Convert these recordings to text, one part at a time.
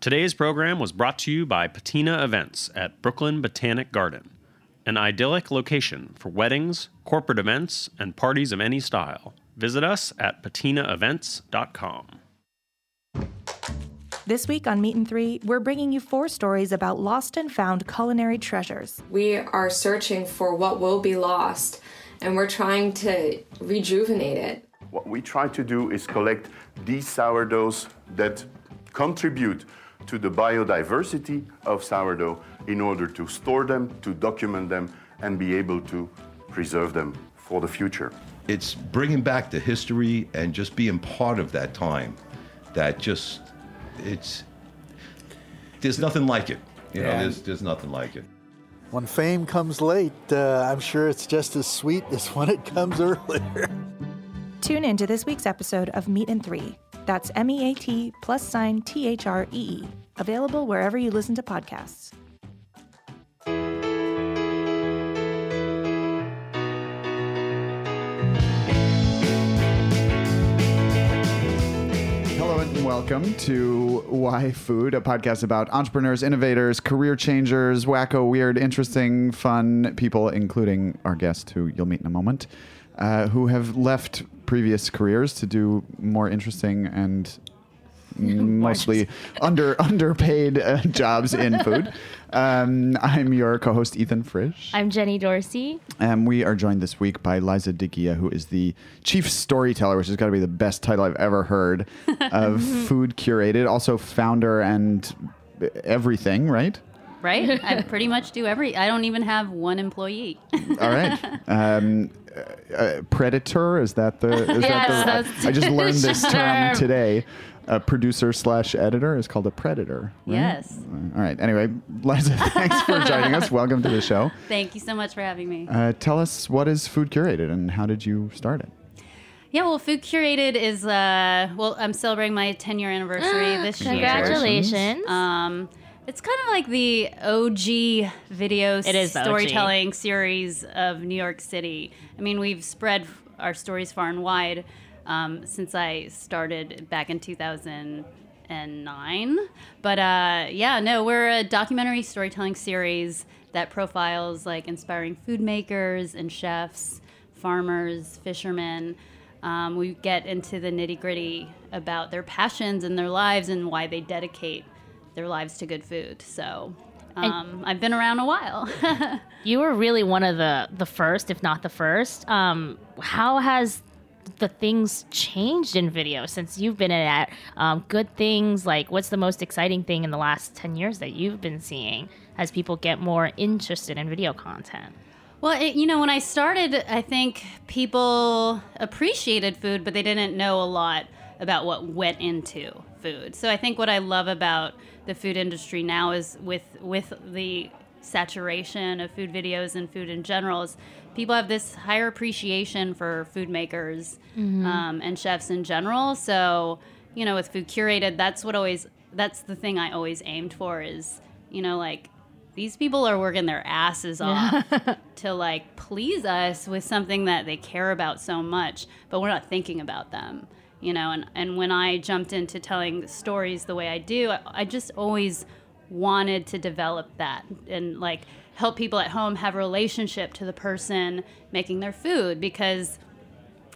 Today's program was brought to you by Patina Events at Brooklyn Botanic Garden, an idyllic location for weddings, corporate events, and parties of any style. Visit us at patinaevents.com. This week on Meat and Three, we're bringing you four stories about lost and found culinary treasures. We are searching for what will be lost, and we're trying to rejuvenate it. What we try to do is collect these sourdoughs that contribute to the biodiversity of sourdough in order to store them, to document them, and be able to preserve them for the future. It's bringing back the history and just being part of that time. That just, it's, there's nothing like it. You know, Yeah. there's, there's nothing like it. When fame comes late, uh, I'm sure it's just as sweet as when it comes earlier. Tune in to this week's episode of Meat and Three. That's M E A T plus sign T H R E E. Available wherever you listen to podcasts. Hello and welcome to Why Food, a podcast about entrepreneurs, innovators, career changers, wacko, weird, interesting, fun people, including our guest, who you'll meet in a moment, uh, who have left previous careers to do more interesting and mostly under underpaid uh, jobs in food. Um, I'm your co-host Ethan Frisch. I'm Jenny Dorsey. And we are joined this week by Liza de Guia, who is the chief storyteller, which has got to be the best title I've ever heard of Food Curated. Also, founder and everything, right? right? I pretty much do every. I don't even have one employee. All right. Um, uh, predator is that the? Is Yes, that the? that's I just learned this term term. today. A producer slash editor is called a predator. right? Yes. All right. Anyway, Liza, thanks for joining us. Welcome to the show. Thank you so much for having me. Uh, tell us what is Food Curated and how did you start it? Yeah, well, Food Curated is uh, well, I'm celebrating my 10 year anniversary this year. Congratulations. Um, it's kind of like the OG video It is the OG. storytelling series of New York City. I mean, we've spread our stories far and wide um, since I started back in 2009. But uh, yeah, no, we're a documentary storytelling series that profiles like inspiring food makers and chefs, farmers, fishermen. Um, we get into the nitty gritty about their passions and their lives and why they dedicate their lives to good food. So um, I've been around a while. you were really one of the the first, if not the first. Um, how has the things changed in video since you've been in? Um, good things like what's the most exciting thing in the last ten years that you've been seeing as people get more interested in video content? Well, it, you know, when I started, I think people appreciated food, but they didn't know a lot about what went into food. So I think what I love about the food industry now is with with the saturation of food videos and food in general is people have this higher appreciation for food makers um, and chefs in general. So you know, with food curated, that's what always that's the thing I always aimed for is you know like these people are working their asses off to like please us with something that they care about so much, but we're not thinking about them, you know. And and when I jumped into telling stories the way I do, I, I just always wanted to develop that and like help people at home have a relationship to the person making their food because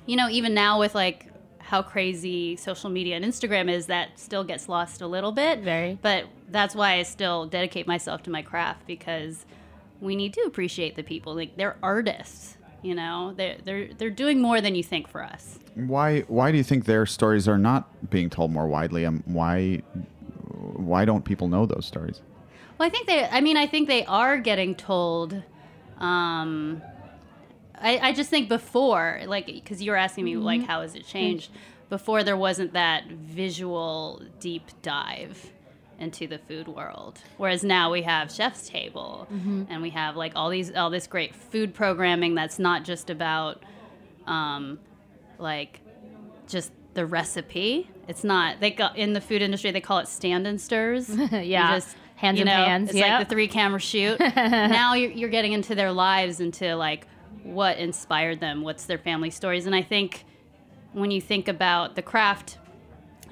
you know even now with like how crazy social media and Instagram is that still gets lost a little bit Very. but that's why I still dedicate myself to my craft because we need to appreciate the people. Like they're artists, you know. They're they're they're doing more than you think for us. Why why do you think their stories are not being told more widely? Um, why why don't people know those stories? Well, I think they. I mean, I think they are getting told. Um, I, I just think before, like, because you were asking me, like, how has it changed? Before there wasn't that visual deep dive into the food world, whereas now we have Chef's Table, and we have like all these all this great food programming that's not just about, um, like, just the recipe. It's not they got in the food industry they call it stand and stirs. You Yeah. Hands you in know, hands, It's yep. like the three camera shoot. now you're, you're getting into their lives, into like what inspired them, what's their family stories, and I think when you think about the craft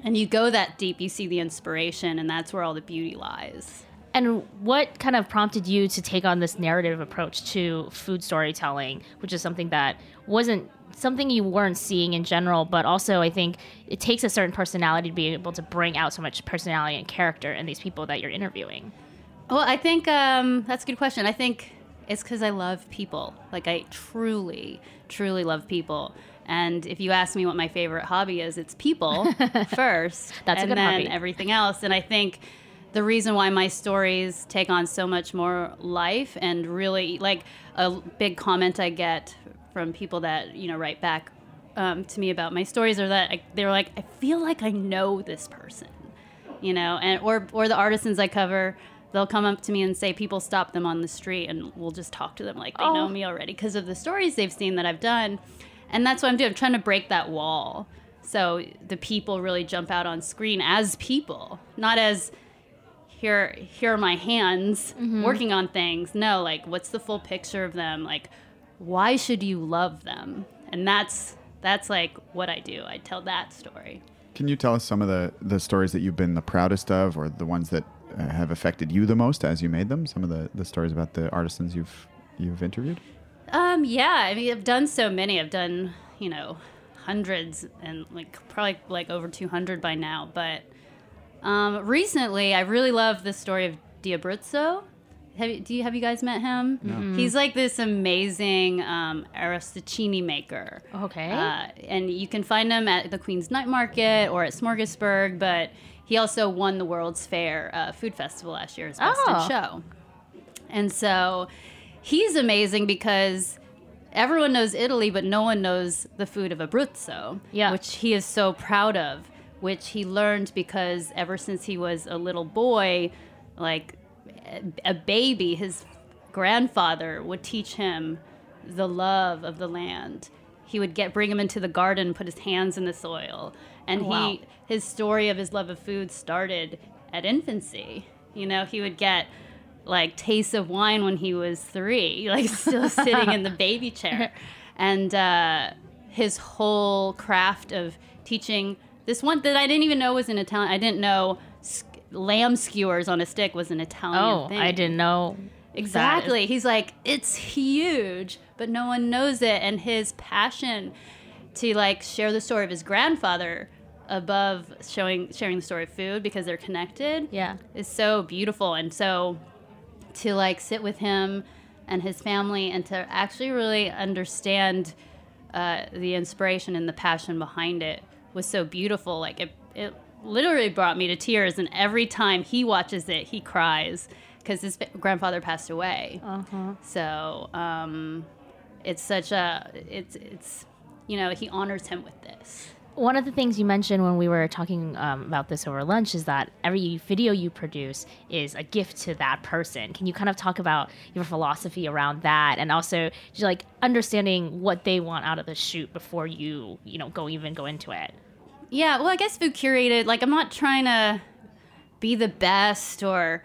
and you go that deep, you see the inspiration, and that's where all the beauty lies. And what kind of prompted you to take on this narrative approach to food storytelling, which is something that wasn't something you weren't seeing in general, but also I think it takes a certain personality to be able to bring out so much personality and character in these people that you're interviewing. Well, I think um, that's a good question. I think it's because I love people. Like I truly, truly love people. And if you ask me what my favorite hobby is, it's people first. That's a and good then hobby. everything else. And I think the reason why my stories take on so much more life and really like a big comment I get from people that you know write back um, to me about my stories are that I, they're like, I feel like I know this person, you know, and or or the artisans I cover. They'll come up to me and say people stop them on the street and we'll just talk to them like they know Oh. me already because of the stories they've seen that I've done. And that's what I'm doing. I'm trying to break that wall. So the people really jump out on screen as people, not as here here are my hands working on things. No, like what's the full picture of them? Like why should you love them? And that's that's like what I do. I tell that story. Can you tell us some of the, the stories that you've been the proudest of or the ones that uh, have affected you the most as you made them? Some of the, the stories about the artisans you've you've interviewed? Um, yeah, I mean, I've done so many. I've done, you know, hundreds and like probably like over 200 by now. But um, recently, I really love the story of Diabruzzo. Have you, do you have you guys met him? He's like this amazing um, arrosticini maker. Okay. Uh, and you can find him at the Queen's Night Market or at Smorgasburg. But he also won the World's Fair uh, Food Festival last year as Best Oh. in Show. And so he's amazing because everyone knows Italy, but no one knows the food of Abruzzo, Yeah. which he is so proud of, which he learned because ever since he was a little boy, like a- baby, his grandfather would teach him the love of the land. He would get bring him into the garden, put his hands in the soil, and Oh, wow. he his story of his love of food started at infancy. You know, he would get like tastes of wine when he was three, like still sitting in the baby chair, and uh, his whole craft of teaching this one that I didn't even know was an Italian. I didn't know lamb skewers on a stick was an Italian oh, thing. I didn't know. Exactly. He's like, it's huge, but no one knows it. And his passion to like share the story of his grandfather above showing sharing the story of food because they're connected Yeah. is so beautiful. And so to like sit with him and his family and to actually really understand uh, the inspiration and the passion behind it was so beautiful. Like it, it literally brought me to tears. And every time he watches it, he cries because his grandfather passed away. So um, it's such a it's it's you know he honors him with this. One of the things you mentioned when we were talking um, about this over lunch is that every video you produce is a gift to that person. Can you kind of talk about your philosophy around that, and also just like understanding what they want out of the shoot before you, you know, go even go into it? Yeah, well, I guess food curated. Like, I'm not trying to be the best or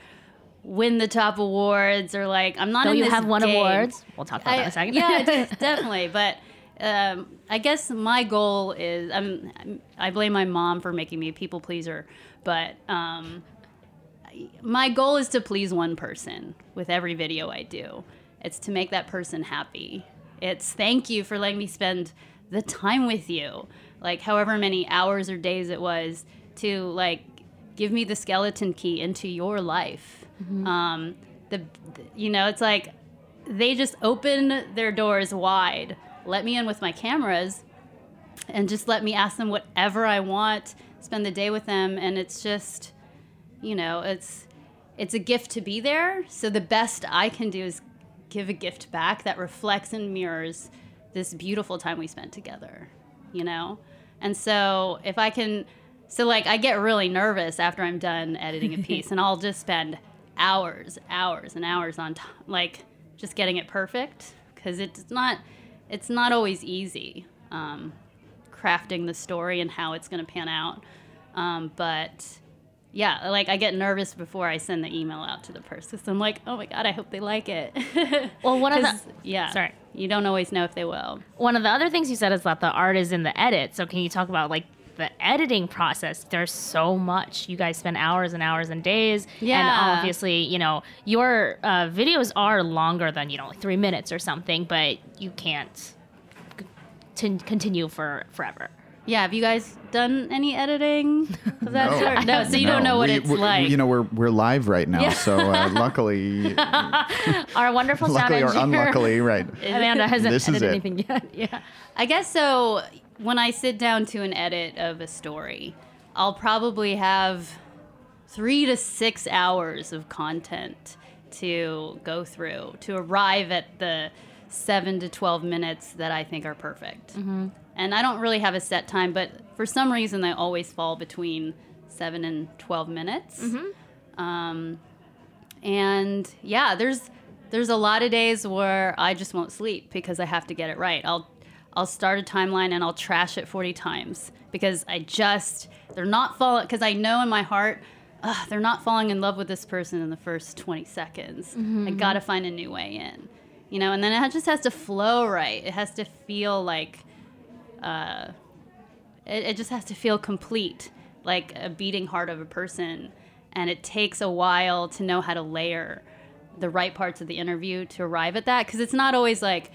win the top awards or like I'm not. In you have won game. awards. We'll talk about that in a second. yeah, definitely. But um, I guess my goal is I'm- I blame my mom for making me a people pleaser, but um, my goal is to please one person with every video I do. It's to make that person happy. It's thank you for letting me spend the time with you, like however many hours or days it was, to like give me the skeleton key into your life. Um, the, you know, it's like they just open their doors wide, let me in with my cameras, and just let me ask them whatever I want, spend the day with them, and it's just, you know, it's it's a gift to be there. So the best I can do is give a gift back that reflects and mirrors this beautiful time we spent together, you know? And so if I can so like I get really nervous after I'm done editing a piece and I'll just spend hours, hours and hours on t- like just getting it perfect because it's not it's not always easy um, crafting the story and how it's going to pan out. Um, but yeah, like I get nervous before I send the email out to the person. So I'm like, oh my god, I hope they like it. Well, one of the- yeah, Sorry. you don't always know if they will. One of the other things you said is that the art is in the edit. So can you talk about like the editing process. There's so much. You guys spend hours and hours and days. Yeah, And obviously, you know, your uh, videos are longer than, you know, like three minutes or something, but you can't c- continue for forever. Yeah, have you guys done any editing of that sort? No, so you No, don't know what we- it's we- like. You know, we're we're live right now, Yeah. so uh, luckily, Our wonderful sound luckily or unluckily, right? Amanda hasn't This edited anything yet. Yeah. I guess so. When I sit down to an edit of a story, I'll probably have three to six hours of content to go through to arrive at the seven to 12 minutes that I think are perfect. Mm-hmm. And I don't really have a set time, but for some reason, they always fall between seven and 12 minutes. Mm-hmm. Um, and yeah, there's there's a lot of days where I just won't sleep because I have to get it right. I'll I'll start a timeline and I'll trash it 40 times because I just they're not falling because I know in my heart "Ugh, they're not falling in love with this person in the first 20 seconds. I mm-hmm. got to find a new way in. You know, and then it just has to flow right. It has to feel like uh it, it just has to feel complete, like a beating heart of a person. And it takes a while to know how to layer the right parts of the interview to arrive at that. Because it's not always like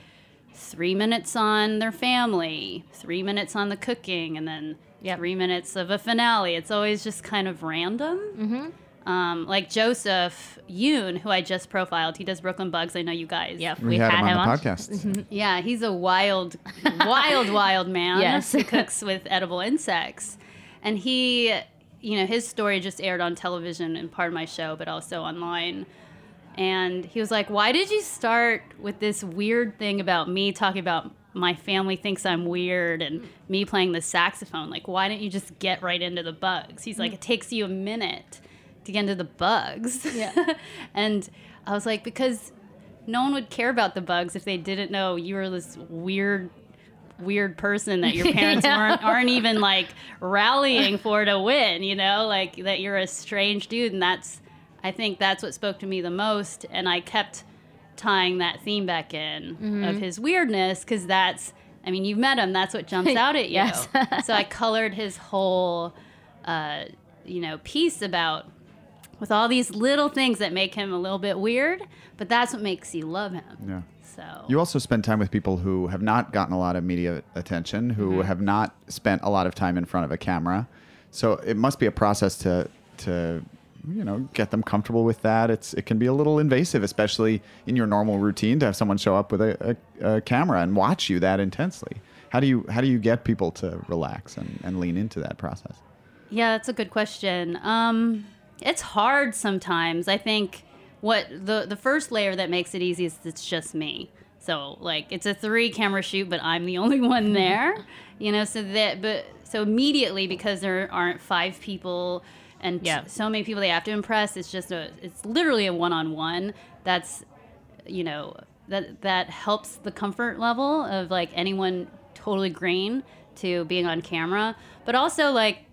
three minutes on their family, three minutes on the cooking, and then three minutes of a finale. It's always just kind of random. Mm-hmm. Um, like Joseph Yoon, who I just profiled, he does Brooklyn Bugs. I know you guys. Yep. We had him on the podcast. Yeah, he's a wild, wild, wild man. Yes. He cooks with edible insects. And he, you know, his story just aired on television and part of my show, but also online. And he was like, Why did you start with this weird thing about me talking about my family thinks I'm weird and me playing the saxophone? Like, why don't you just get right into the bugs? He's like, It takes you a minute to get into the bugs. Yeah. and I was like, Because no one would care about the bugs if they didn't know you were this weird weird person that your parents Yeah. weren't aren't even like rallying for to win you know like that you're a strange dude and that's i think that's what spoke to me the most and i kept tying that theme back in of his weirdness because that's i mean you've met him that's what jumps out at you Yes. so i colored his whole uh, you know piece about with all these little things that make him a little bit weird but that's what makes you love him Yeah. so You also spend time with people who have not gotten a lot of media attention, who Mm-hmm. have not spent a lot of time in front of a camera. So it must be a process to to you know get them comfortable with that. It's it can be a little invasive, especially in your normal routine, to have someone show up with a, a, a camera and watch you that intensely. How do you how do you get people to relax and, and lean into that process? Yeah, that's a good question. Um, it's hard sometimes. I think what the the first layer that makes it easy is it's just me. So like it's a three camera shoot, but I'm the only one there. You know, so that but so immediately because there aren't five people and Yeah. so many people they have to impress, it's just a it's literally a one on one. That's you know that that helps the comfort level of like anyone totally green to being on camera, but also like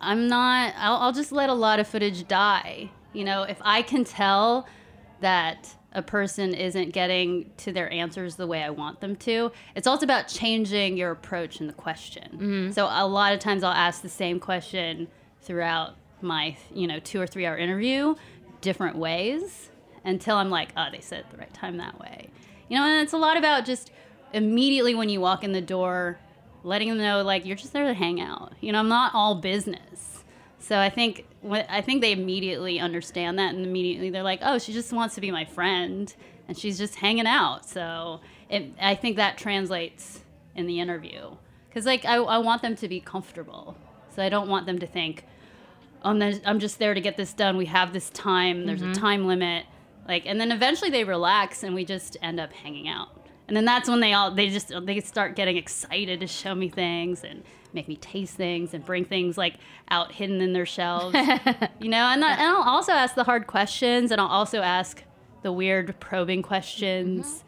I'm not. I'll, I'll just let a lot of footage die. You know, if I can tell that a person isn't getting to their answers the way I want them to, it's also about changing your approach in the question. Mm-hmm. So a lot of times I'll ask the same question throughout my, you know, two or three hour interview, different ways, until I'm like, oh, they said it the right time that way. You know, and it's a lot about just immediately when you walk in the door, letting them know like you're just there to hang out. You know, I'm not all business. So I think I think they immediately understand that, and immediately they're like, "Oh, she just wants to be my friend, and she's just hanging out." So it, I think that translates in the interview because like I, I want them to be comfortable. So I don't want them to think, "Oh, I'm, just there to get this done. We have this time. There's a mm-hmm. time limit." Like, and then eventually they relax, and we just end up hanging out. And then that's when they all they just they start getting excited to show me things and make me taste things and bring things like out hidden in their shelves, you know. And, and I'll also ask the hard questions, and I'll also ask the weird probing questions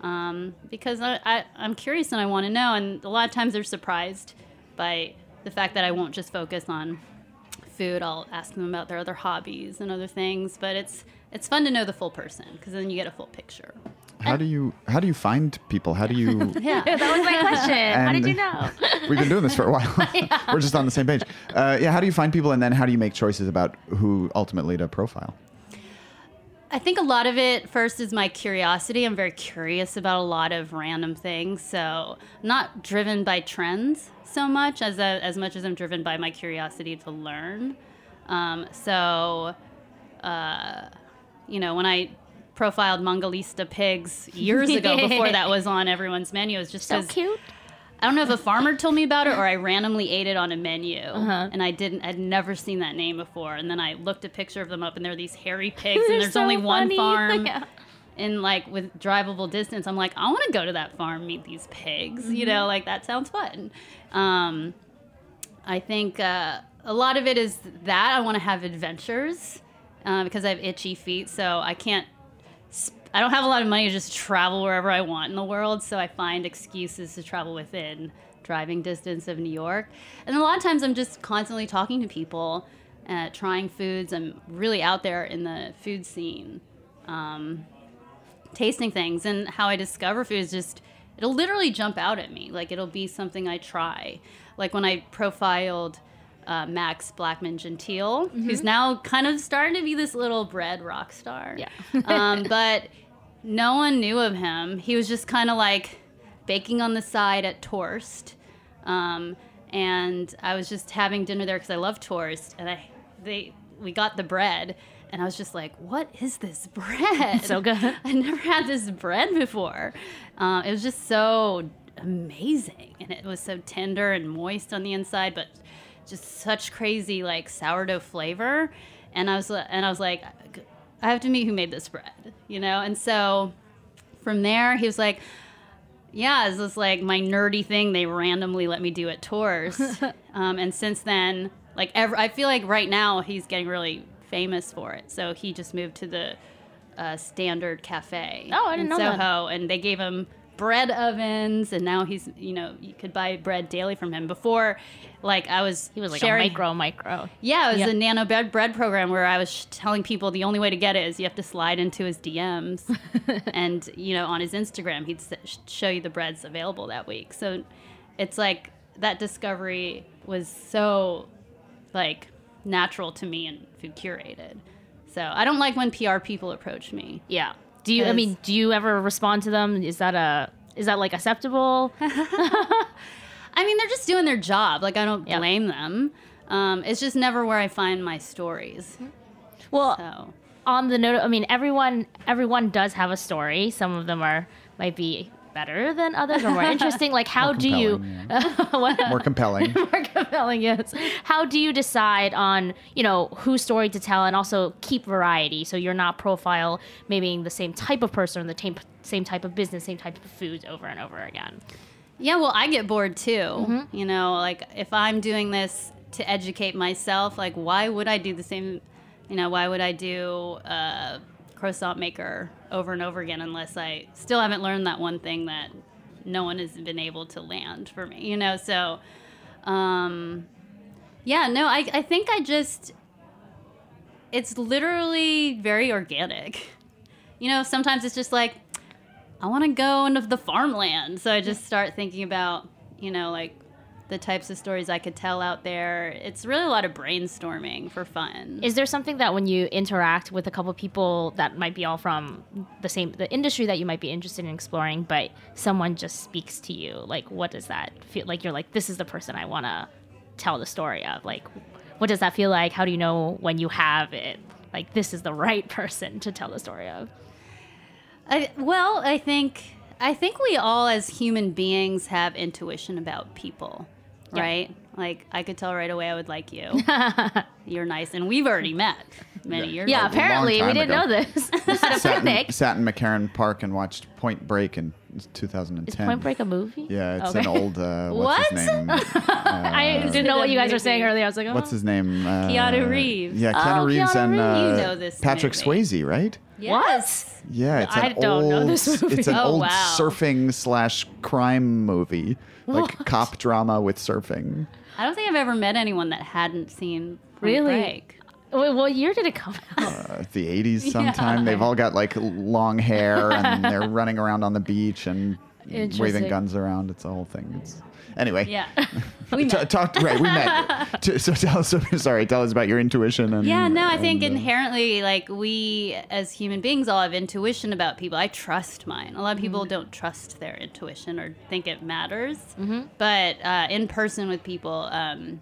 um, because I, I I'm curious and I want to know. And a lot of times they're surprised by the fact that I won't just focus on food. I'll ask them about their other hobbies and other things. But it's it's fun to know the full person because then you get a full picture. How do you how do you find people? How do you? Yeah, that was my question. How did you know? We've been doing this for a while. We're just on the same page. Uh, yeah. How do you find people, and then how do you make choices about who ultimately to profile? I think a lot of it first is my curiosity. I'm very curious about a lot of random things, so not driven by trends so much as a, as much as I'm driven by my curiosity to learn. Um, so, uh, you know, when I profiled Mangalitsa pigs years ago, before that was on everyone's menu, it was just so cute. I don't know if a farmer told me about it or I randomly ate it on a menu, and I didn't. I'd never seen that name before, and then I looked a picture of them up, and there are these hairy pigs, and there's so only one farm. Yeah. In like with drivable distance, I'm like, I want to go to that farm, meet these pigs. You know, like that sounds fun. Um, I think uh, a lot of it is that I want to have adventures uh, because I have itchy feet, so I can't. I don't have a lot of money to just travel wherever I want in the world, so I find excuses to travel within driving distance of New York. And a lot of times I'm just constantly talking to people, uh, trying foods. I'm really out there in the food scene, um, tasting things. And how I discover food is just, it'll literally jump out at me. Like it'll be something I try. Like when I profiled uh, Max Blackman Gentile, who's now kind of starting to be this little bread rock star. Yeah. um, but no one knew of him. He was just kind of like baking on the side at Torst. Um, and I was just having dinner there because I love Torst. And I, they, we got the bread. And I was just like, what is this bread? So good. I never had this bread before. Uh, it was just so amazing. And it was so tender and moist on the inside, but just such crazy like sourdough flavor. And I was, and I was like, I have to meet who made this bread, you know? And so from there, he was like, yeah, this is like my nerdy thing they randomly let me do at Torst. um, and since then, like, ever, I feel like right now he's getting really famous for it. So he just moved to the uh, Standard Cafe Oh, I didn't in know that. Soho, and they gave him bread ovens, and now he's, you know, you could buy bread daily from him. Before, like, I was He was like sharing, a micro, micro. yeah, it was Yeah. a nano bread bread program where I was sh- telling people the only way to get it is you have to slide into his DMs, and you know on his Instagram he'd s- show you the breads available that week. So it's like that discovery was so like natural to me and food curated. So I don't like when PR people approach me. Yeah. Do you? I mean, do you ever respond to them? Is that a? Is that like acceptable? I mean, they're just doing their job. Like I don't Yep. blame them. Um, it's just never where I find my stories. Well, So. on the note, I mean, everyone everyone does have a story. Some of them are might be better than others or more interesting. Like, how do you? what? More compelling. more compelling, yes. How do you decide on, you know, whose story to tell and also keep variety so you're not profile maybe the same type of person, the same, same type of business, same type of foods over and over again? Yeah, well, I get bored too. Mm-hmm. You know, like if I'm doing this to educate myself, like why would I do the same? You know, why would I do uh, croissant maker over and over again unless I still haven't learned that one thing that no one has been able to land for me? You know, so um, yeah, no, I I think I just it's literally very organic. You know, sometimes it's just like I want to go into the farmland. So I just start thinking about, you know, like the types of stories I could tell out there. It's really a lot of brainstorming for fun. Is there something that when you interact with a couple people that might be all from the same the industry that you might be interested in exploring, but someone just speaks to you? Like, what does that feel like? You're like, this is the person I want to tell the story of. Like, what does that feel like? How do you know when you have it? Like, this is the right person to tell the story of. I, well, I think I think we all as human beings have intuition about people, Yeah. right? Like I could tell right away I would like you. You're nice, and we've already met many years Yeah, ago. apparently we didn't ago. know this. At a sat, in, sat in McCarren Park and watched Point Break in 2010. Is Point Break a movie? Yeah, it's Okay. an old. Uh, what's his What? name? Uh, I didn't know what you guys were saying earlier. I was like, oh. What's his name? Uh, Keanu Reeves. Yeah, Keanu Oh, Reeves Keanu and uh, Reeves. You know this Patrick movie. Swayze, right? Yes. Yeah, it's I an don't old. know this movie. It's an Oh, old wow. surfing slash crime movie, like cop drama with surfing. I don't think I've ever met anyone that hadn't seen Point Really? Break. Wait, what year did it come out? Uh, the 80s sometime. They've all got like long hair and they're running around on the beach and waving guns around. It's a whole thing. It's anyway. Yeah. we met. talk right. We met. So tell us. Sorry. Tell us about your intuition and. Yeah, no, I think and, uh, inherently, like we as human beings all have intuition about people. I trust mine. A lot of people don't trust their intuition or think it matters. But uh, in person with people, um,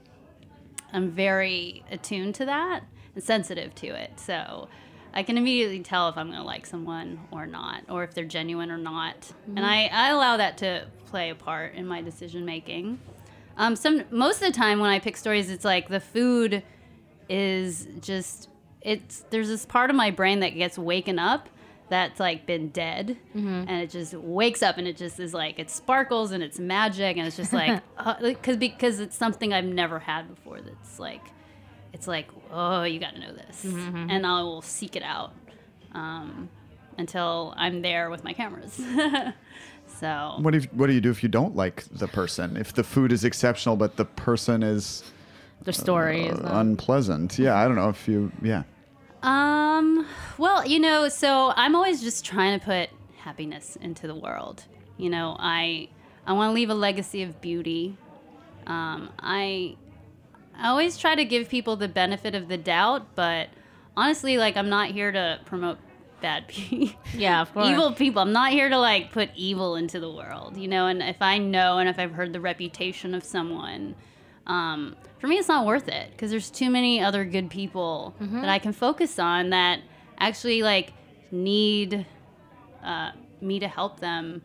I'm very attuned to that and sensitive to it. So I can immediately tell if I'm going to like someone or not, or if they're genuine or not. And mm-hmm. I, I allow that to play a part in my decision making. Um, some most of the time when I pick stories, it's like the food is just it's there's this part of my brain that gets waken up that's like been dead mm-hmm. and it just wakes up and it just is like it sparkles and it's magic and it's just like uh, because because it's something I've never had before that's like it's like oh you got to know this and I will seek it out um, until I'm there with my cameras so What if What do you do if you don't like the person? If the food is exceptional, but the person is The story is uh, not. unpleasant? Yeah, I don't know if you. Yeah. Um, well, you know, so I'm always just trying to put happiness into the world. You know, I I want to leave a legacy of beauty. Um, I I always try to give people the benefit of the doubt, but honestly, like I'm not here to promote bad people. Yeah, of course. evil people. I'm not here to like put evil into the world, you know. And if I know and if I've heard the reputation of someone, um, for me, it's not worth it because there's too many other good people that I can focus on that actually like need uh, me to help them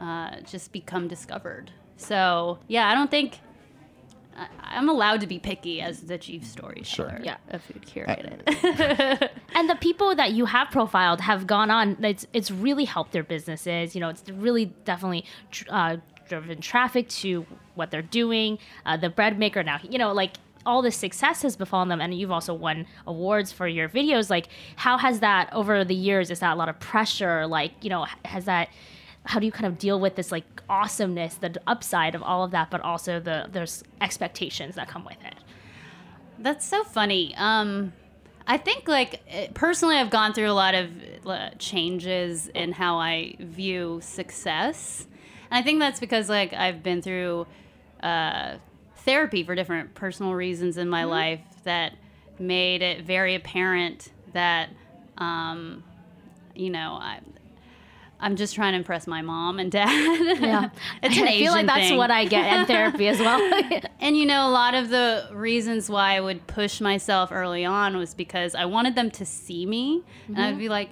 uh, just become discovered. So yeah, I don't think. I- I'm allowed to be picky as the chief storyteller, Yeah. a food curated. and the people that you have profiled have gone on it's it's really helped their businesses you know it's really definitely uh, driven traffic to what they're doing uh, the bread maker now you know like all this success has befallen them and you've also won awards for your videos like how has that over the years is that a lot of pressure like you know has that how do you kind of deal with this like awesomeness the upside of all of that but also the there's expectations that come with it That's so funny. Um, I think, like, eh, personally, I've gone through a lot of uh, changes in how I view success. And I think that's because, like, I've been through uh, therapy for different personal reasons in my life that made it very apparent that, um, you know, I, I'm just trying to impress my mom and dad. yeah it's an i feel like that's thing. what i get in therapy as well And you know, a lot of the reasons why I would push myself early on was because I wanted them to see me. And I'd mm-hmm. be like,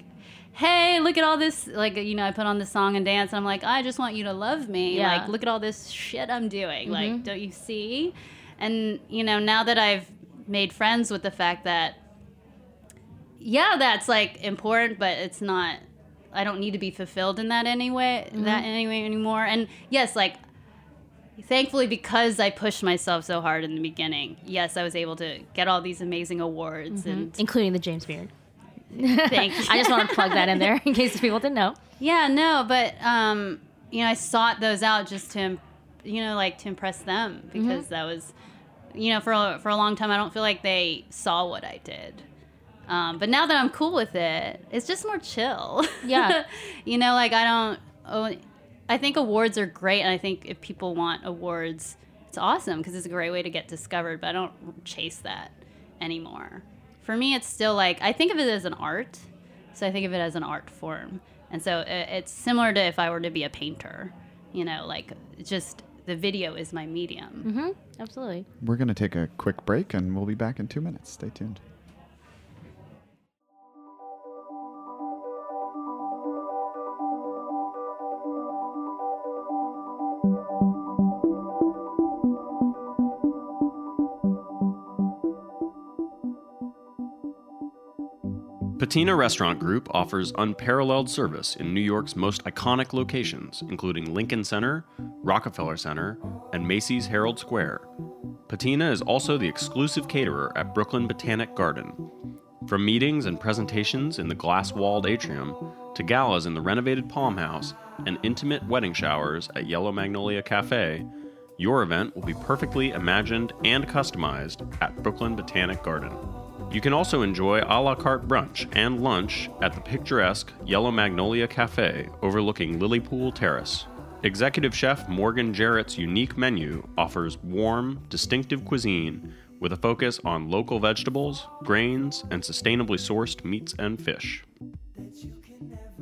hey, look at all this. Like, you know, I put on the song and dance, and I'm like, I just want you to love me. Yeah. Like, look at all this shit I'm doing. Like, mm-hmm. don't you see? And, you know, now that I've made friends with the fact that, yeah, that's like important, but it's not. I don't need to be fulfilled in that anyway. That mm-hmm. anyway anymore. And yes, like thankfully because i pushed myself so hard in the beginning yes i was able to get all these amazing awards mm-hmm. and including the James Beard. thank you I just want to plug that in there in case people didn't know. yeah no but um you know i sought those out just to you know like to impress them mm-hmm. because that was you know for a, for a long time i don't feel like they saw what i did um, but now that i'm cool with it it's just more chill Yeah. you know like i don't oh, i think awards are great and i think if people want awards it's awesome because it's a great way to get discovered but i don't chase that anymore for me it's still like i think of it as an art so i think of it as an art form and so i- it's similar to if i were to be a painter you know like just the video is my medium Absolutely. We're going to take a quick break and we'll be back in two minutes. Stay tuned. Patina Restaurant Group offers unparalleled service in New York's most iconic locations, including Lincoln Center, Rockefeller Center, and Macy's Herald Square. Patina is also the exclusive caterer at Brooklyn Botanic Garden. From meetings and presentations in the glass walled atrium to galas in the renovated Palm House and intimate wedding showers at Yellow Magnolia Cafe, your event will be perfectly imagined and customized at Brooklyn Botanic Garden. You can also enjoy a la carte brunch and lunch at the picturesque Yellow Magnolia Cafe overlooking Lilypool Terrace. Executive Chef Morgan Jarrett's unique menu offers warm, distinctive cuisine with a focus on local vegetables, grains, and sustainably sourced meats and fish.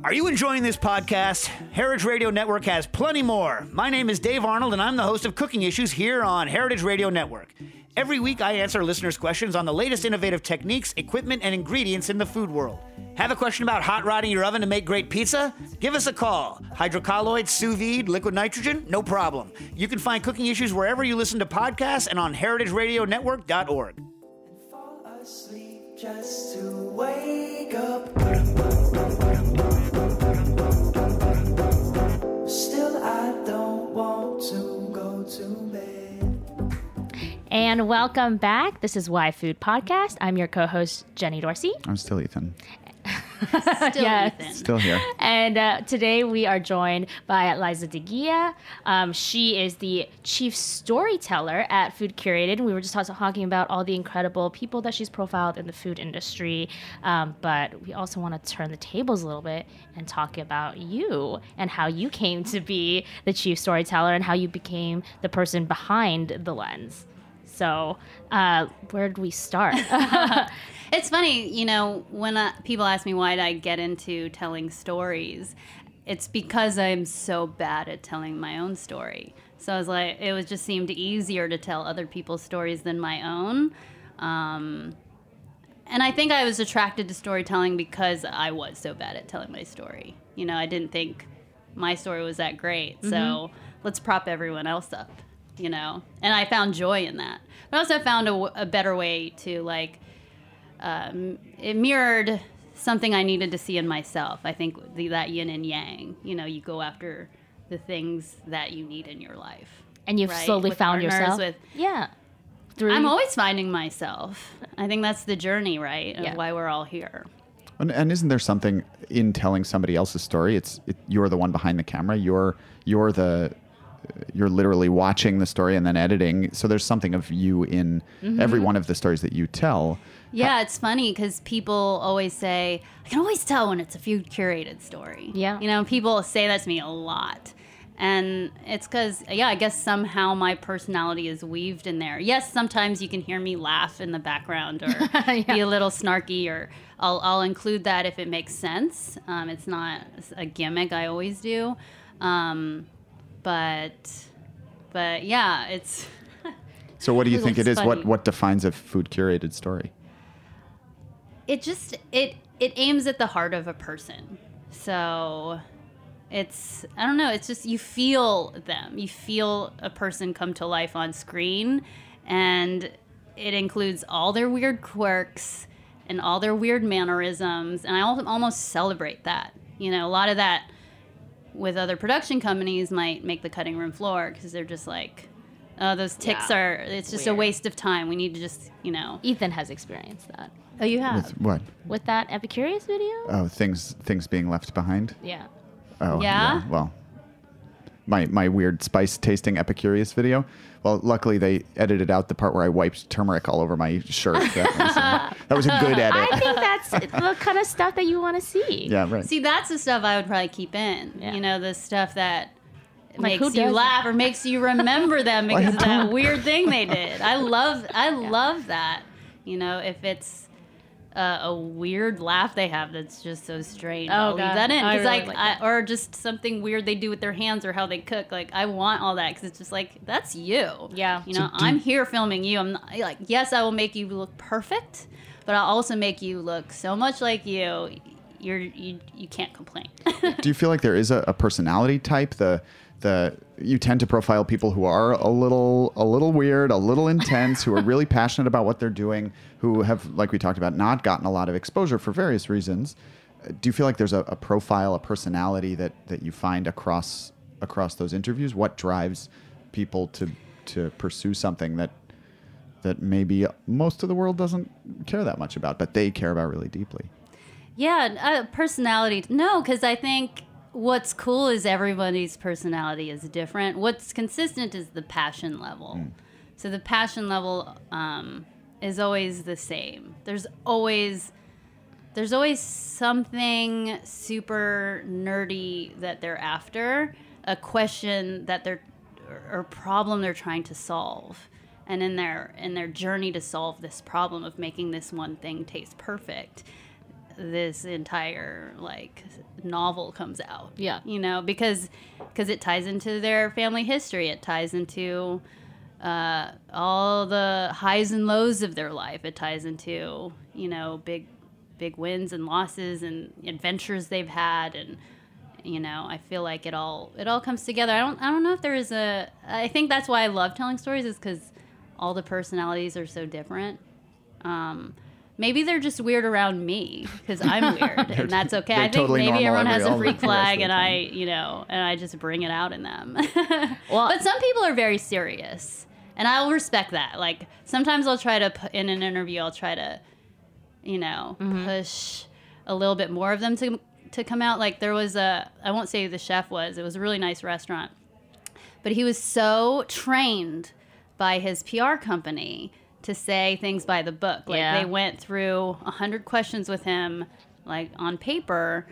Are you enjoying this podcast? Heritage Radio Network has plenty more. My name is Dave Arnold, and I'm the host of Cooking Issues here on Heritage Radio Network. Every week, I answer listeners' questions on the latest innovative techniques, equipment, and ingredients in the food world. Have a question about hot rodding your oven to make great pizza? Give us a call. Hydrocolloids, sous vide, liquid nitrogen? No problem. You can find Cooking Issues wherever you listen to podcasts and on heritageradionetwork.org. just to wake up. And welcome back. This is Why Food Podcast. I'm your co-host Jenny Dorsey. I'm still Ethan. Still Yes. Ethan. Still here. And uh, today we are joined by Liza de Guia. Um, she is the chief storyteller at Food Curated. We were just talk- talking about all the incredible people that she's profiled in the food industry. Um, but we also want to turn the tables a little bit and talk about you and how you came to be the chief storyteller and how you became the person behind the lens. So, uh, where did we start? It's funny, you know, when uh, people ask me why did I get into telling stories, it's because I'm so bad at telling my own story. So I was like, it was just seemed easier to tell other people's stories than my own. Um, and I think I was attracted to storytelling because I was so bad at telling my story. You know, I didn't think my story was that great. So let's prop everyone else up, you know? And I found joy in that. But I also found a, a better way to, like, um, it mirrored something I needed to see in myself. I think the, that yin and yang. You know, you go after the things that you need in your life. and you've Right, slowly with found yourself. with- yeah. Through I'm always finding myself. I think that's the journey, right? Of Yeah. why we're all here. And, and isn't there something in telling somebody else's story? It's it, you're the one behind the camera. You're you're the you're literally watching the story and then editing. So there's something of you in Mm-hmm. every one of the stories that you tell. Yeah, it's funny because people always say, I can always tell when it's a food curated story. Yeah. You know, people say that to me a lot. And it's because, yeah, I guess somehow my personality is weaved in there. Yes, sometimes you can hear me laugh in the background or be a little snarky, or I'll, I'll include that if it makes sense. Um, it's not a gimmick, I always do. Um, but, but yeah, it's. So what do you think it is? What funny. what defines a food curated story? it just it it aims at the heart of a person so it's i don't know it's just you feel them you feel a person come to life on screen and it includes all their weird quirks and all their weird mannerisms and i al- almost celebrate that you know a lot of that with other production companies might make the cutting room floor because they're just like oh those ticks Yeah. are it's just a waste of time we need to just you know Ethan has experienced that oh you have With what? with that Epicurious video. Oh, things things being left behind. Yeah. Oh, Yeah? Well, my my weird spice tasting Epicurious video. Well, luckily they edited out the part where I wiped turmeric all over my shirt. That was, that was a good edit. I think that's the kind of stuff that you want to see. yeah, right. See, that's the stuff I would probably keep in. Yeah. You know, the stuff that Like, makes you does laugh or makes you remember them because of that weird thing they did. I love, I love that. You know, if it's uh, a weird laugh they have that's just so strange, Oh, I'll leave that in. I 'Cause, really like, like I, or just something weird they do with their hands or how they cook. Like, I want all that because it's just like that's you. Yeah. You know, So I'm you- here filming you. I'm not, like, yes, I will make you look perfect, but I'll also make you look so much like you. You're you, you can't complain. Do you feel like there is a, a personality type? The the you tend to profile people who are a little a little weird, a little intense, who are really passionate about what they're doing, who have, like we talked about, not gotten a lot of exposure for various reasons. Do you feel like there's a, a profile, a personality that that you find across across those interviews? What drives people to to pursue something that that maybe most of the world doesn't care that much about, but they care about really deeply? Yeah, uh, personality. No, because I think what's cool is everybody's personality is different. What's consistent is the passion level. So the passion level um, is always the same. There's always there's always something super nerdy that they're after, a question that they're or problem they're trying to solve. And in their in their journey to solve this problem of making this one thing taste perfect, this entire like novel comes out. Yeah. You know, because because it ties into their family history. It ties into uh, all the highs and lows of their life. It ties into you know big big wins and losses and adventures they've had and you know i feel like it all it all comes together i don't i don't know if there is a i think that's why i love telling stories is because all the personalities are so different um maybe they're just weird around me because i'm weird and that's okay i think totally maybe everyone has a all the freak flag and i you know and i just bring it out in them well, but some people are very serious and i'll respect that like sometimes i'll try to put in an interview i'll try to you know, mm-hmm. push a little bit more of them to to come out. Like there was a I won't say who the chef was. It was a really nice restaurant. But he was so trained by his PR company to say things by the book. Like Yeah. they went through a hundred questions with him, like on paper,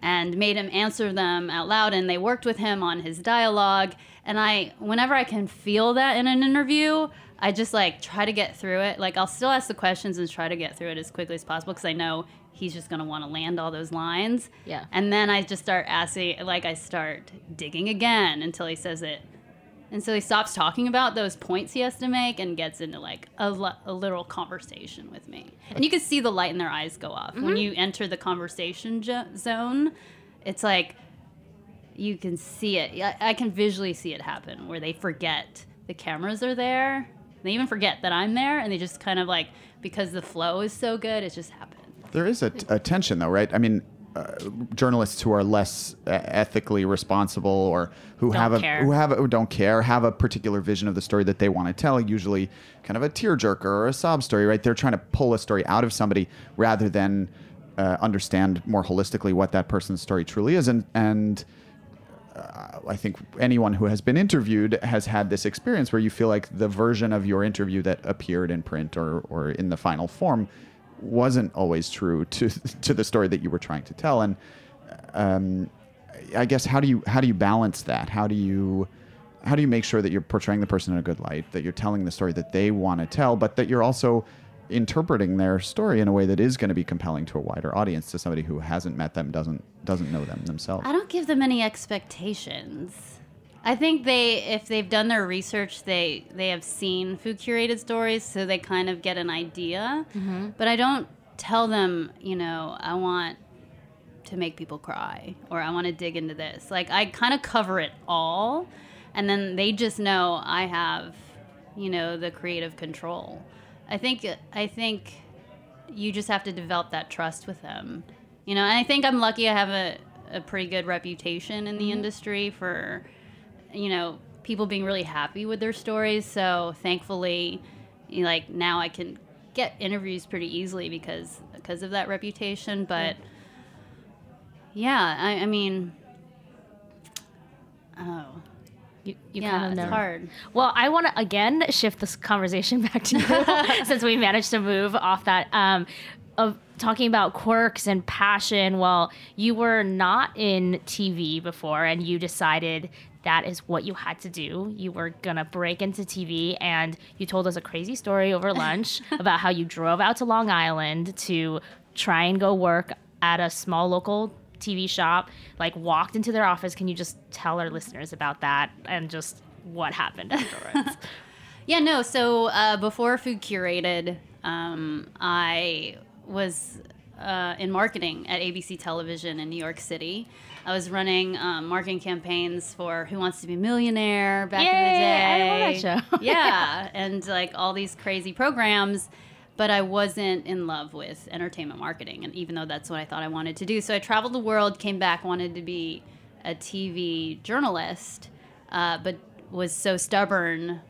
and made him answer them out loud. And they worked with him on his dialogue. And I, whenever I can feel that in an interview, I just like try to get through it. Like I'll still ask the questions and try to get through it as quickly as possible because I know he's just gonna want to land all those lines. Yeah. And then I just start asking, like I start digging again until he says it. And so he stops talking about those points he has to make and gets into like a, li- a literal conversation with me. And you can see the light in their eyes go off. When Mhm. you enter the conversation jo- zone, it's like you can see it. I, I can visually see it happen where they forget the cameras are there. They even forget that I'm there and they just kind of like, because the flow is so good, it just happens. There is a, a tension, though, right? I mean, uh, journalists who are less uh, ethically responsible or who Don't have a care. who have a, who don't care have a particular vision of the story that they want to tell. Usually, kind of a tearjerker or a sob story, right? They're trying to pull a story out of somebody rather than uh, understand more holistically what that person's story truly is, and and. Uh, I think anyone who has been interviewed has had this experience where you feel like the version of your interview that appeared in print or, or in the final form wasn't always true to to the story that you were trying to tell. And um, I guess how do you how do you balance that? How do you how do you make sure that you're portraying the person in a good light, that you're telling the story that they want to tell, but that you're also interpreting their story in a way that is going to be compelling to a wider audience, to somebody who hasn't met them, doesn't doesn't know them themselves. I don't give them any expectations. I think they, if they've done their research, they they have seen food curated stories, so they kind of get an idea. Mhm. But I don't tell them, you know, I want to make people cry or I want to dig into this. Like I kind of cover it all, and then they just know I have, you know, the creative control. I think I think you just have to develop that trust with them. You know, and I think I'm lucky I have a, a pretty good reputation in the Mhm. industry for, you know, people being really happy with their stories. So thankfully, you know, like now I can get interviews pretty easily because because of that reputation. But yeah, I, I mean, oh, You, you yeah, kind of it's hard. Well, I want to again shift this conversation back to you since we managed to move off that um, of talking about quirks and passion. Well, you were not in TV before, and you decided that is what you had to do. You were gonna break into TV, and you told us a crazy story over lunch about how you drove out to Long Island to try and go work at a small local TV shop, like walked into their office. Can you just tell our listeners about that and just what happened afterwards? Yeah, no. So uh, before Food Curated, um, I was uh, in marketing at ABC Television in New York City. I was running um, marketing campaigns for Who Wants to Be a Millionaire back in the Yay, day. I love that show. yeah, and like all these crazy programs. But I wasn't in love with entertainment marketing, and even though that's what I thought I wanted to do, so I traveled the world, came back, wanted to be a TV journalist, uh, but was so stubborn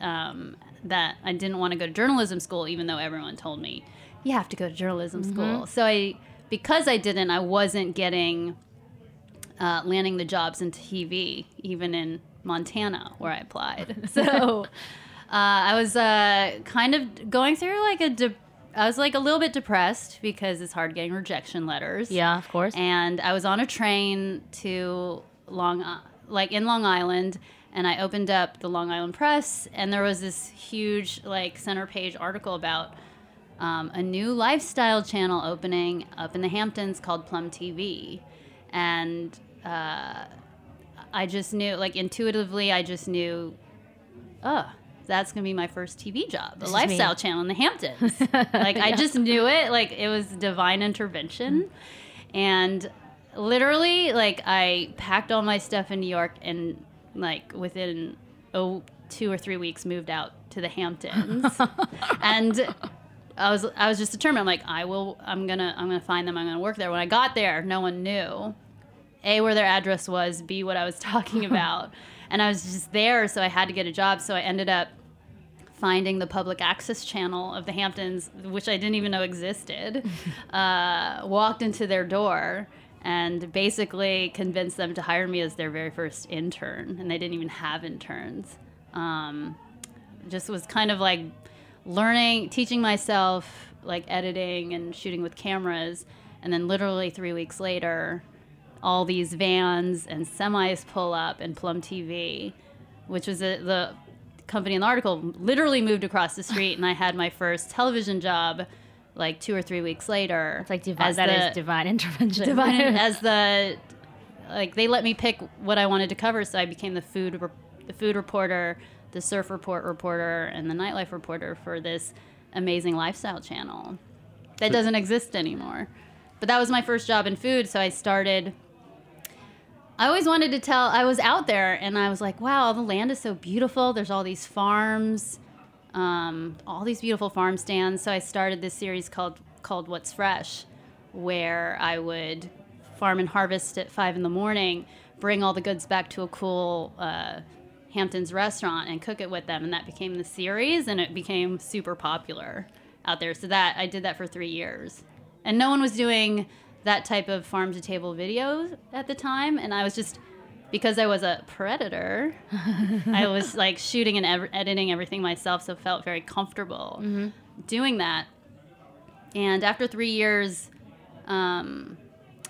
um, that I didn't want to go to journalism school, even though everyone told me you have to go to journalism Mhm. school. So I, because I didn't, I wasn't getting uh, landing the jobs in TV, even in Montana where I applied. So I was uh, kind of going through like a. De- I was like a little bit depressed because it's hard getting rejection letters. Yeah, of course. And I was on a train to Long, I- like in Long Island, and I opened up the Long Island Press, and there was this huge like center page article about um, a new lifestyle channel opening up in the Hamptons called Plum TV, and uh, I just knew, like intuitively, I just knew, oh, that's gonna be my first TV job, a This is lifestyle me. channel in the Hamptons. like I just knew it, like it was divine intervention, and literally, like I packed all my stuff in New York, and like within oh two or three weeks, moved out to the Hamptons, and. I was I was just determined. I'm like, I will. I'm gonna I'm gonna find them. I'm gonna work there. When I got there, no one knew a where their address was, b what I was talking about, and I was just there, so I had to get a job. So I ended up finding the public access channel of the Hamptons, which I didn't even know existed. uh, walked into their door and basically convinced them to hire me as their very first intern, and they didn't even have interns. Um, just was kind of like learning, teaching myself like editing and shooting with cameras, and then literally three weeks later, all these vans and semis pull up and Plum TV, which was a, the company in the article, literally moved across the street, and I had my first television job like two or three weeks later. It's like divine- that is divine intervention. Divine as the like they let me pick what I wanted to cover, so I became the food the food reporter, the surf report reporter, and the nightlife reporter for this amazing lifestyle channel that doesn't exist anymore. But that was my first job in food, so I started. I always wanted to tell. I was out there, and I was like, "Wow, the land is so beautiful. There's all these farms, um, all these beautiful farm stands." So I started this series called called What's Fresh, where I would farm and harvest at five in the morning, bring all the goods back to a cool uh, Hamptons restaurant, and cook it with them, and that became the series, and it became super popular out there. So that I did that for three years, and no one was doing that type of farm to table videos at the time, and I was just because I was a predator, I was like shooting and ev- editing everything myself, so felt very comfortable doing that. And after three years um,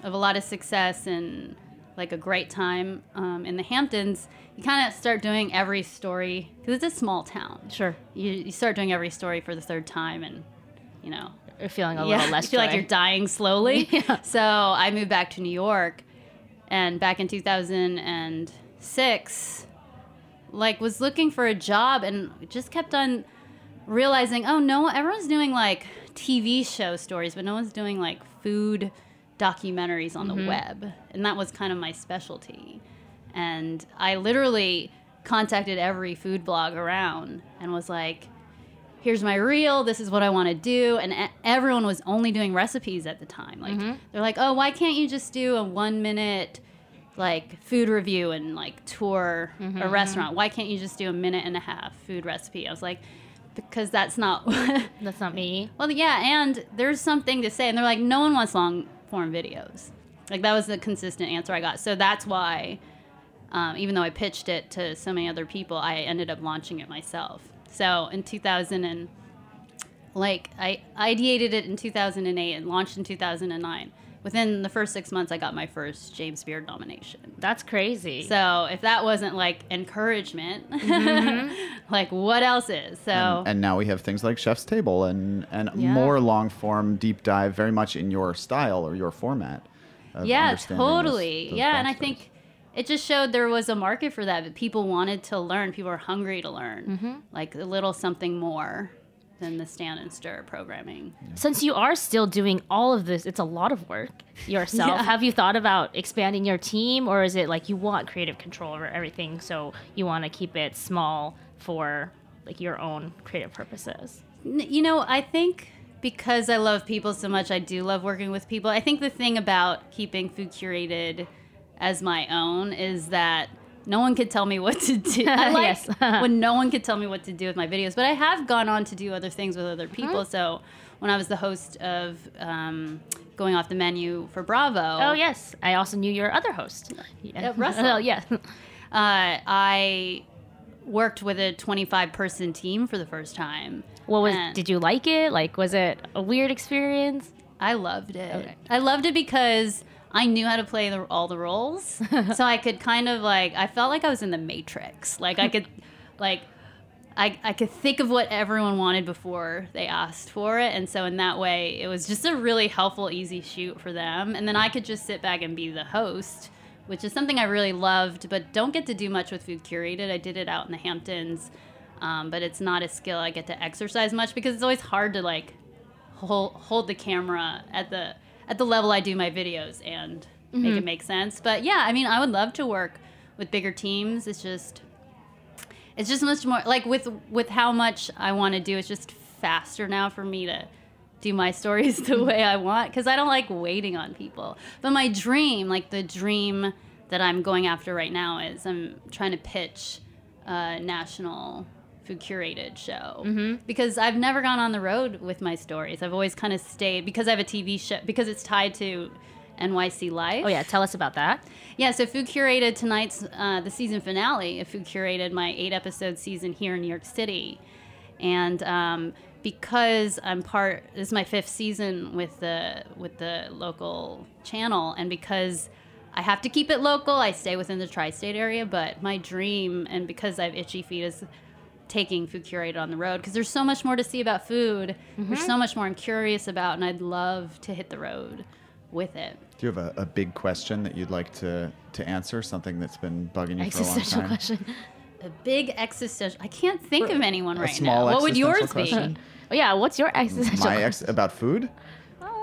of a lot of success and like a great time um, in the Hamptons, you kind of start doing every story because it's a small town. Sure. You, you start doing every story for the third time, and you know, You're feeling a yeah, little less you feel like you're dying slowly. yeah. So I moved back to New York, and back in 2006, like was looking for a job and just kept on realizing, oh no, everyone's doing like TV show stories, but no one's doing like food documentaries on Mhm. the web, and that was kind of my specialty. And I literally contacted every food blog around and was like, here's my reel this is what i want to do and everyone was only doing recipes at the time like they're like oh why can't you just do a one minute like food review and like tour a Mhm. restaurant why can't you just do a minute and a half food recipe i was like because that's not that's not me well yeah and there's something to say and they're like no one wants long form videos like that was the consistent answer i got so that's why um, even though I pitched it to so many other people, I ended up launching it myself. So in 2000 and like I ideated it in 2008 and launched in 2009. Within the first six months, I got my first James Beard nomination. That's crazy. So if that wasn't like encouragement, Mhm. like what else is? So and, and now we have things like Chef's Table and and Yeah. more long form deep dive, very much in your style or your format. yeah understanding those- totally those yeah and i think it just showed there was a market for that that people wanted to learn people are hungry to learn Mhm. like a little something more than the stand and stir programming Since you are still doing all of this, it's a lot of work yourself. Yeah. Have you thought about expanding your team, or is it like you want creative control over everything, so you want to keep it small for like your own creative purposes? You know i think because i love people so much i do love working with people i think the thing about keeping food curated as my own is that no one could tell me what to do I like Yes. when no one could tell me what to do with my videos but i have gone on to do other things with other people so when i was the host of um, going off the menu for bravo Oh yes, I also knew your other host, Uh, Russell. Oh yeah. uh, I worked with a 25 person team for the first time. What was? And- Did you like it? Like, was it a weird experience? I loved it. Okay. I loved it because I knew how to play the, all the roles, so I could kind of like I felt like I was in the Matrix. Like I could, like, I I could think of what everyone wanted before they asked for it, and so in that way, it was just a really helpful, easy shoot for them. And then I could just sit back and be the host, which is something I really loved, but don't get to do much with Food Curated. I did it out in the Hamptons. Um, but it's not a skill I get to exercise much because it's always hard to like hold hold the camera at the at the level I do my videos and make Mhm. it make sense. But yeah, I mean, I would love to work with bigger teams. It's just it's just much more like with with how much I want to do. It's just faster now for me to do my stories the way I want because I don't like waiting on people. But my dream, like the dream that I'm going after right now, is I'm trying to pitch a national food curated show Mhm. because I've never gone on the road with my stories. I've always kind of stayed because I have a TV show because it's tied to NYC Life. Oh yeah, tell us about that. Yeah, so Food Curated tonight's uh, the season finale of Food Curated, my eight episode season here in New York City, and um, because I'm part, this is my fifth season with the with the local channel, and because I have to keep it local, I stay within the tri-state area. But my dream, and because I have itchy feet, is taking Food Curated on the road because there's so much more to see about food. There's Mhm. so much more I'm curious about, and I'd love to hit the road with it. Do you have a, a big question that you'd like to, to answer? Something that's been bugging you for a long Existential time? question. A big existential. I can't think of anyone A right small now. What would yours question? be? Oh yeah, what's your existential? My ex about food?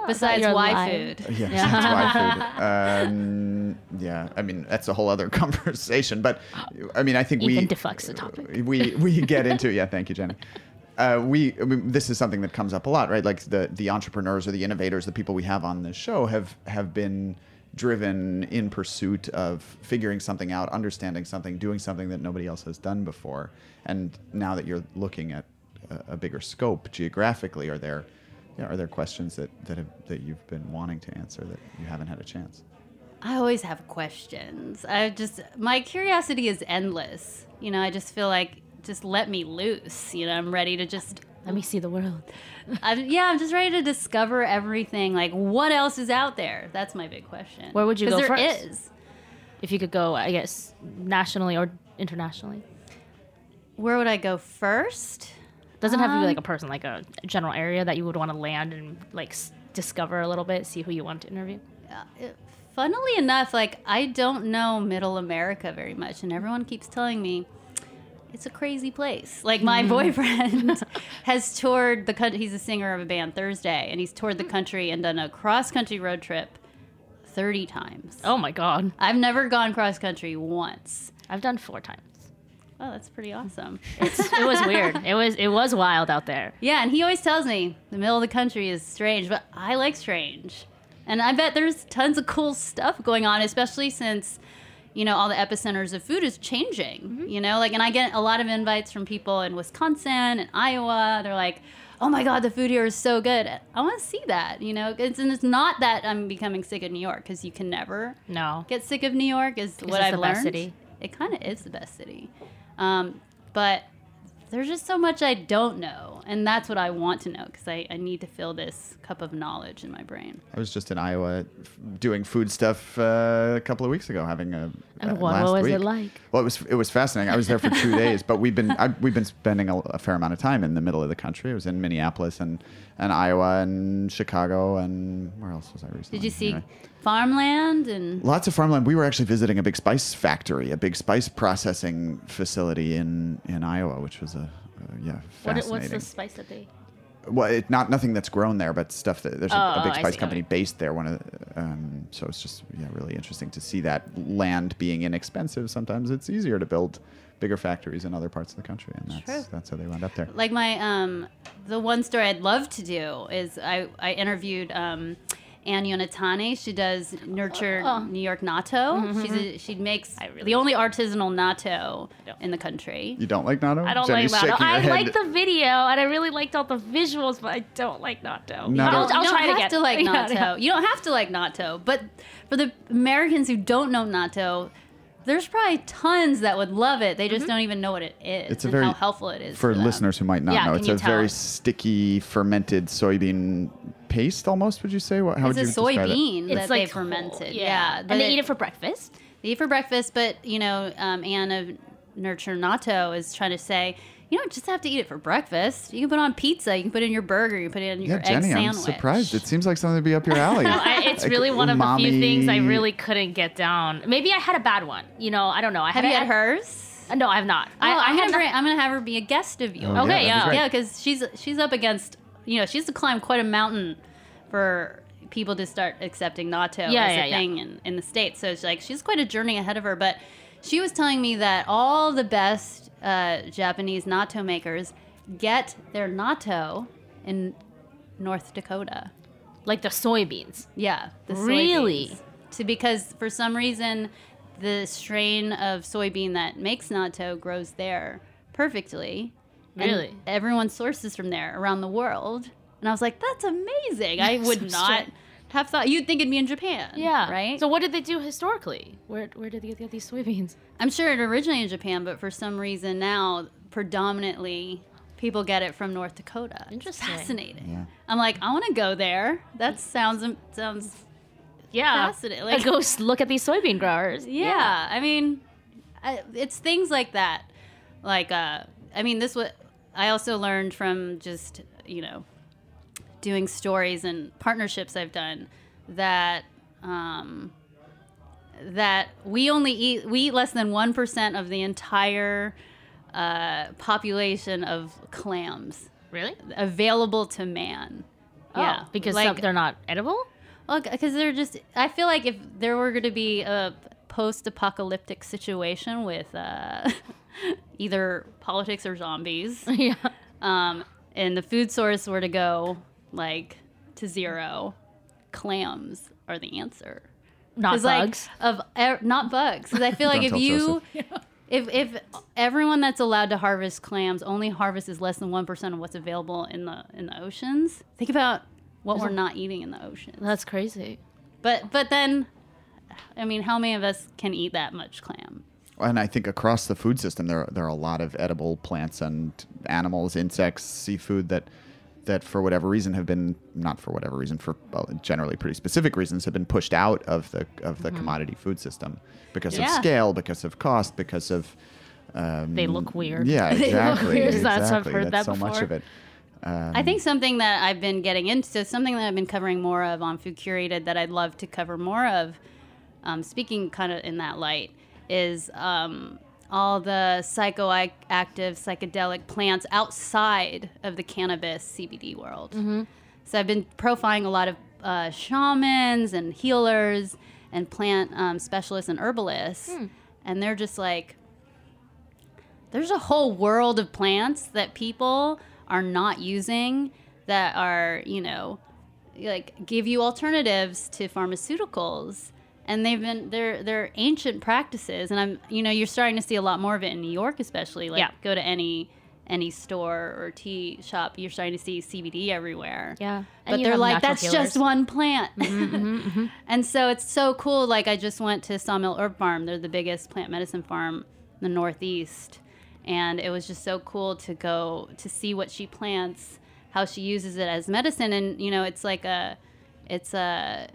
Besides why life. food? Yeah, besides why food. Um, yeah, I mean that's a whole other conversation. But I mean, I think we Ethan deflects the topic. we we get into yeah. Thank you, Jenny. Uh, we I mean, this is something that comes up a lot, right? Like the the entrepreneurs or the innovators, the people we have on this show have have been driven in pursuit of figuring something out, understanding something, doing something that nobody else has done before. And now that you're looking at a, a bigger scope geographically, are there you know, are there questions that that have that you've been wanting to answer that you haven't had a chance? I always have questions. I just my curiosity is endless. You know, I just feel like just let me loose. You know, I'm ready to just let me see the world. I'm, yeah, I'm just ready to discover everything. Like, what else is out there? That's my big question. Where would you go there first? is. If you could go, I guess nationally or internationally. Where would I go first? Doesn't have to be Um, like a person, like a general area that you would want to land and like s- discover a little bit, see who you want to interview. Funnily enough, like I don't know Middle America very much, and everyone keeps telling me it's a crazy place. Like my Mhm. boyfriend has toured the country. He's a singer of a band Thursday, and he's toured the country and done a cross country road trip thirty times. Oh my god! I've never gone cross country once. I've done four times. Oh, that's pretty awesome. it was weird. It was it was wild out there. Yeah, and he always tells me the middle of the country is strange, but I like strange. And I bet there's tons of cool stuff going on, especially since, you know, all the epicenters of food is changing. Mm-hmm. You know, like, and I get a lot of invites from people in Wisconsin and Iowa. They're like, oh my God, the food here is so good. I want to see that, you know? It's, and it's not that I'm becoming sick of New York, because you can never No. get sick of New York, is what I've the learned. best city. It kind of is the best city. Um, but there's just so much I don't know. And that's what I want to know because I, I need to fill this cup of knowledge in my brain. I was just in Iowa f- doing food stuff uh, a couple of weeks ago, having a. And uh, what- last what was it like? Well, it was it was fascinating. I was there for two days, but we've been I, we've been spending a, a fair amount of time in the middle of the country. I was in Minneapolis and, and Iowa and Chicago and where else was I recently? Did you see Anyway. Farmland and Lots of farmland. We were actually visiting a big spice factory, a big spice processing facility in, in Iowa, which was a, uh, yeah What, fascinating. what's the spice that they? Well, it, not nothing that's grown there, but stuff that there's a, a Oh, big spice company based there. One of the, um, so it's just yeah, really interesting to see that land being inexpensive. Sometimes it's easier to build bigger factories in other parts of the country, and that's True. that's how they wound up there. like my um the one story I'd love to do is I I interviewed um Ann Yonetani. She does nurture Oh. New York natto. Mhm. She's a, she makes the only artisanal natto in the country. You don't like natto? I don't Jenny's like natto. I head. like the video and I really liked all the visuals, but I don't like natto. Natto- I'll, I'll you try don't it have again. to like Yeah, natto. yeah. You don't have to like natto, but for the Americans who don't know natto, there's probably tons that would love it. They Mm-hmm. just don't even know what it is It's a and very how helpful it is for them. listeners who might not Yeah, know. It's a very us? sticky fermented soybean paste, almost. Would you say? What, how It's would a you describe it? soybean It's that like they fermented. yeah. Yeah, And but they eat it for breakfast. They eat for breakfast, but you know, um, Anne of Nurture Natto is trying to say, you don't just have to eat it for breakfast. You can put it on pizza. You can put it in your burger. You can put it in Yeah, your egg Jenny, I'm surprised. It seems like something to be up your alley. No, I, it's Like really one of the few things I really couldn't get down. Maybe I had a bad one. You know, I don't know. I Have you a- had hers? Uh, No, I have not. Oh, I, I I'm gonna not- bring, I'm gonna have her be a guest of you. Oh, Okay, yeah, yeah. great. Yeah, because she's she's up against you know she has to climb quite a mountain for people to start accepting natto Yeah, as yeah, a yeah. thing in, in the states. So it's like she's quite a journey ahead of her. But she was telling me that all the best uh, Japanese natto makers get their natto in North Dakota. like the soybeans. Yeah, the Really? soybeans. To because for some reason the strain of soybean that makes natto grows there perfectly. And Really? everyone sources from there around the world. And I was like, that's amazing. I would So not strange. have thought you'd think it'd be in Japan. Yeah. Right? So what did they do historically? Where where did they get these soybeans? I'm sure it originated in Japan, but for some reason now predominantly people get it from North Dakota. Interesting. fascinating. Yeah. I'm like, I want to go there. That sounds sounds Yeah. Fascinating. Like, go look at these soybean growers. Yeah, I mean, I, it's things like that. Like, uh, I mean, this what I also learned from just you know doing stories and partnerships I've done that um, that we only eat we eat less than one percent of the entire uh, population of clams Really? available to man. yeah, Oh, because like some- they're not edible. well, because they're just. I feel like if there were going to be a post-apocalyptic situation with uh, either politics or zombies, yeah. um, and the food source were to go like to zero, clams are the answer. Not 'Cause, like, bugs. of e- not bugs. Because I feel like if you. If, if everyone that's allowed to harvest clams only harvests less than one percent of what's available in the in the oceans, think about what we're not eating in the ocean. That's crazy. But but then, I mean, how many of us can eat that much clam? And I think across the food system, there there are a lot of edible plants and animals, insects, seafood that that for whatever reason have been not for whatever reason for generally pretty specific reasons have been pushed out of the of the commodity food system because of scale, because of cost, because of um, They look weird. Yeah, exactly. weird. That's- I've heard That's that so much before. of it. Um, I think something that I've been getting into, something that I've been covering more of on Food Curated that I'd love to cover more of, um, speaking kind of in that light, is um, all the psychoactive, psychedelic plants outside of the cannabis CBD world. Mm-hmm. So I've been profiling a lot of uh, shamans and healers and plant um, specialists and herbalists, Hmm. and they're just like, there's a whole world of plants that people are not using that are, you know, like give you alternatives to pharmaceuticals. And they've been they're they're ancient practices and I'm you know, you're starting to see a lot more of it in New York especially. Like Yeah. go to any any store or tea shop, you're starting to see CBD everywhere. Yeah. But they're like, that's healers." Mm-hmm, just one plant. and so it's so cool. Like, I just went to Sawmill Herb Farm. They're the biggest plant medicine farm in the Northeast. And it was just so cool to go to see what she plants, how she uses it as medicine. And, you know, it's like a, it's a,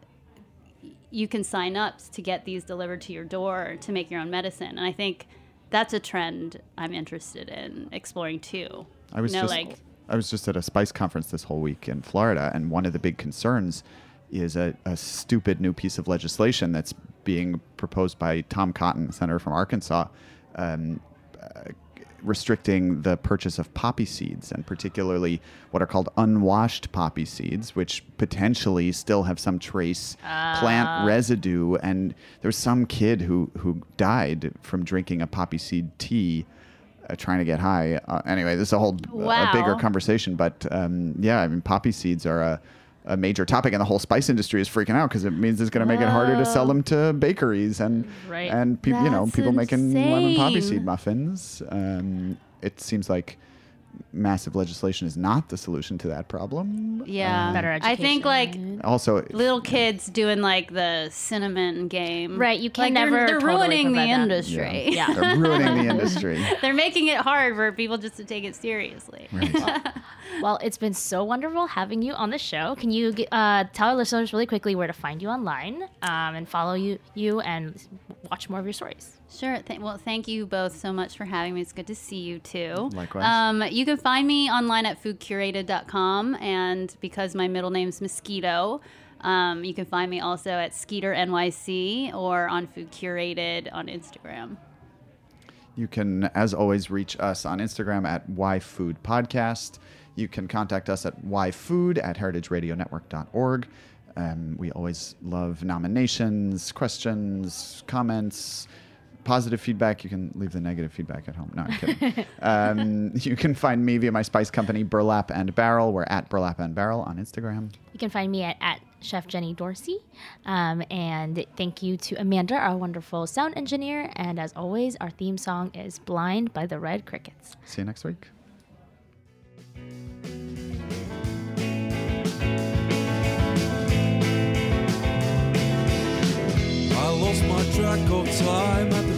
you can sign up to get these delivered to your door to make your own medicine. And I think that's a trend I'm interested in exploring too. I was you know, just like, I was just at a spice conference this whole week in Florida, and one of the big concerns is a, a stupid new piece of legislation that's being proposed by Tom Cotton, senator from Arkansas, um, uh, restricting the purchase of poppy seeds, and particularly what are called unwashed poppy seeds, which potentially still have some trace plant residue. And there was some kid who who died from drinking a poppy seed tea uh, trying to get high. Uh, anyway, this is a whole a bigger conversation. But um, yeah, I mean, poppy seeds are a, a major topic, and the whole spice industry is freaking out because it means it's going to make it harder to sell them to bakeries and Right. and people, you know, people making lemon poppy seed muffins. Um, it seems like massive legislation is not the solution to that problem. Yeah. Better I think like Also, little kids doing like the cinnamon game. Right, you can Like, they're- never They're, totally ruining the that. industry. Yeah. they're ruining the industry. they're making it hard for people just to take it seriously. Well, it's been so wonderful having you on the show. Can you uh, tell our listeners really quickly where to find you online um, and follow you, you and watch more of your stories? Sure. Th- well, thank you both so much for having me. It's good to see you too. Likewise. Um, you can find me online at foodcurated.com, and because my middle name's Mosquito, um, you can find me also at Skeeter NYC or on Food Curated on Instagram. You can, as always, reach us on Instagram at YFoodPodcast. You can contact us at yfood at heritageradionetwork.org. Um, we always love nominations, questions, comments, positive feedback. You can leave the negative feedback at home. No, I'm kidding. um, you can find me via my spice company, Burlap and Barrel. We're at Burlap and Barrel on Instagram. You can find me at, at Chef Jenny Dorsey. Um, and thank you to Amanda, our wonderful sound engineer. And as always, our theme song is Blind by the Red Crickets. See you next week. I lost my track of time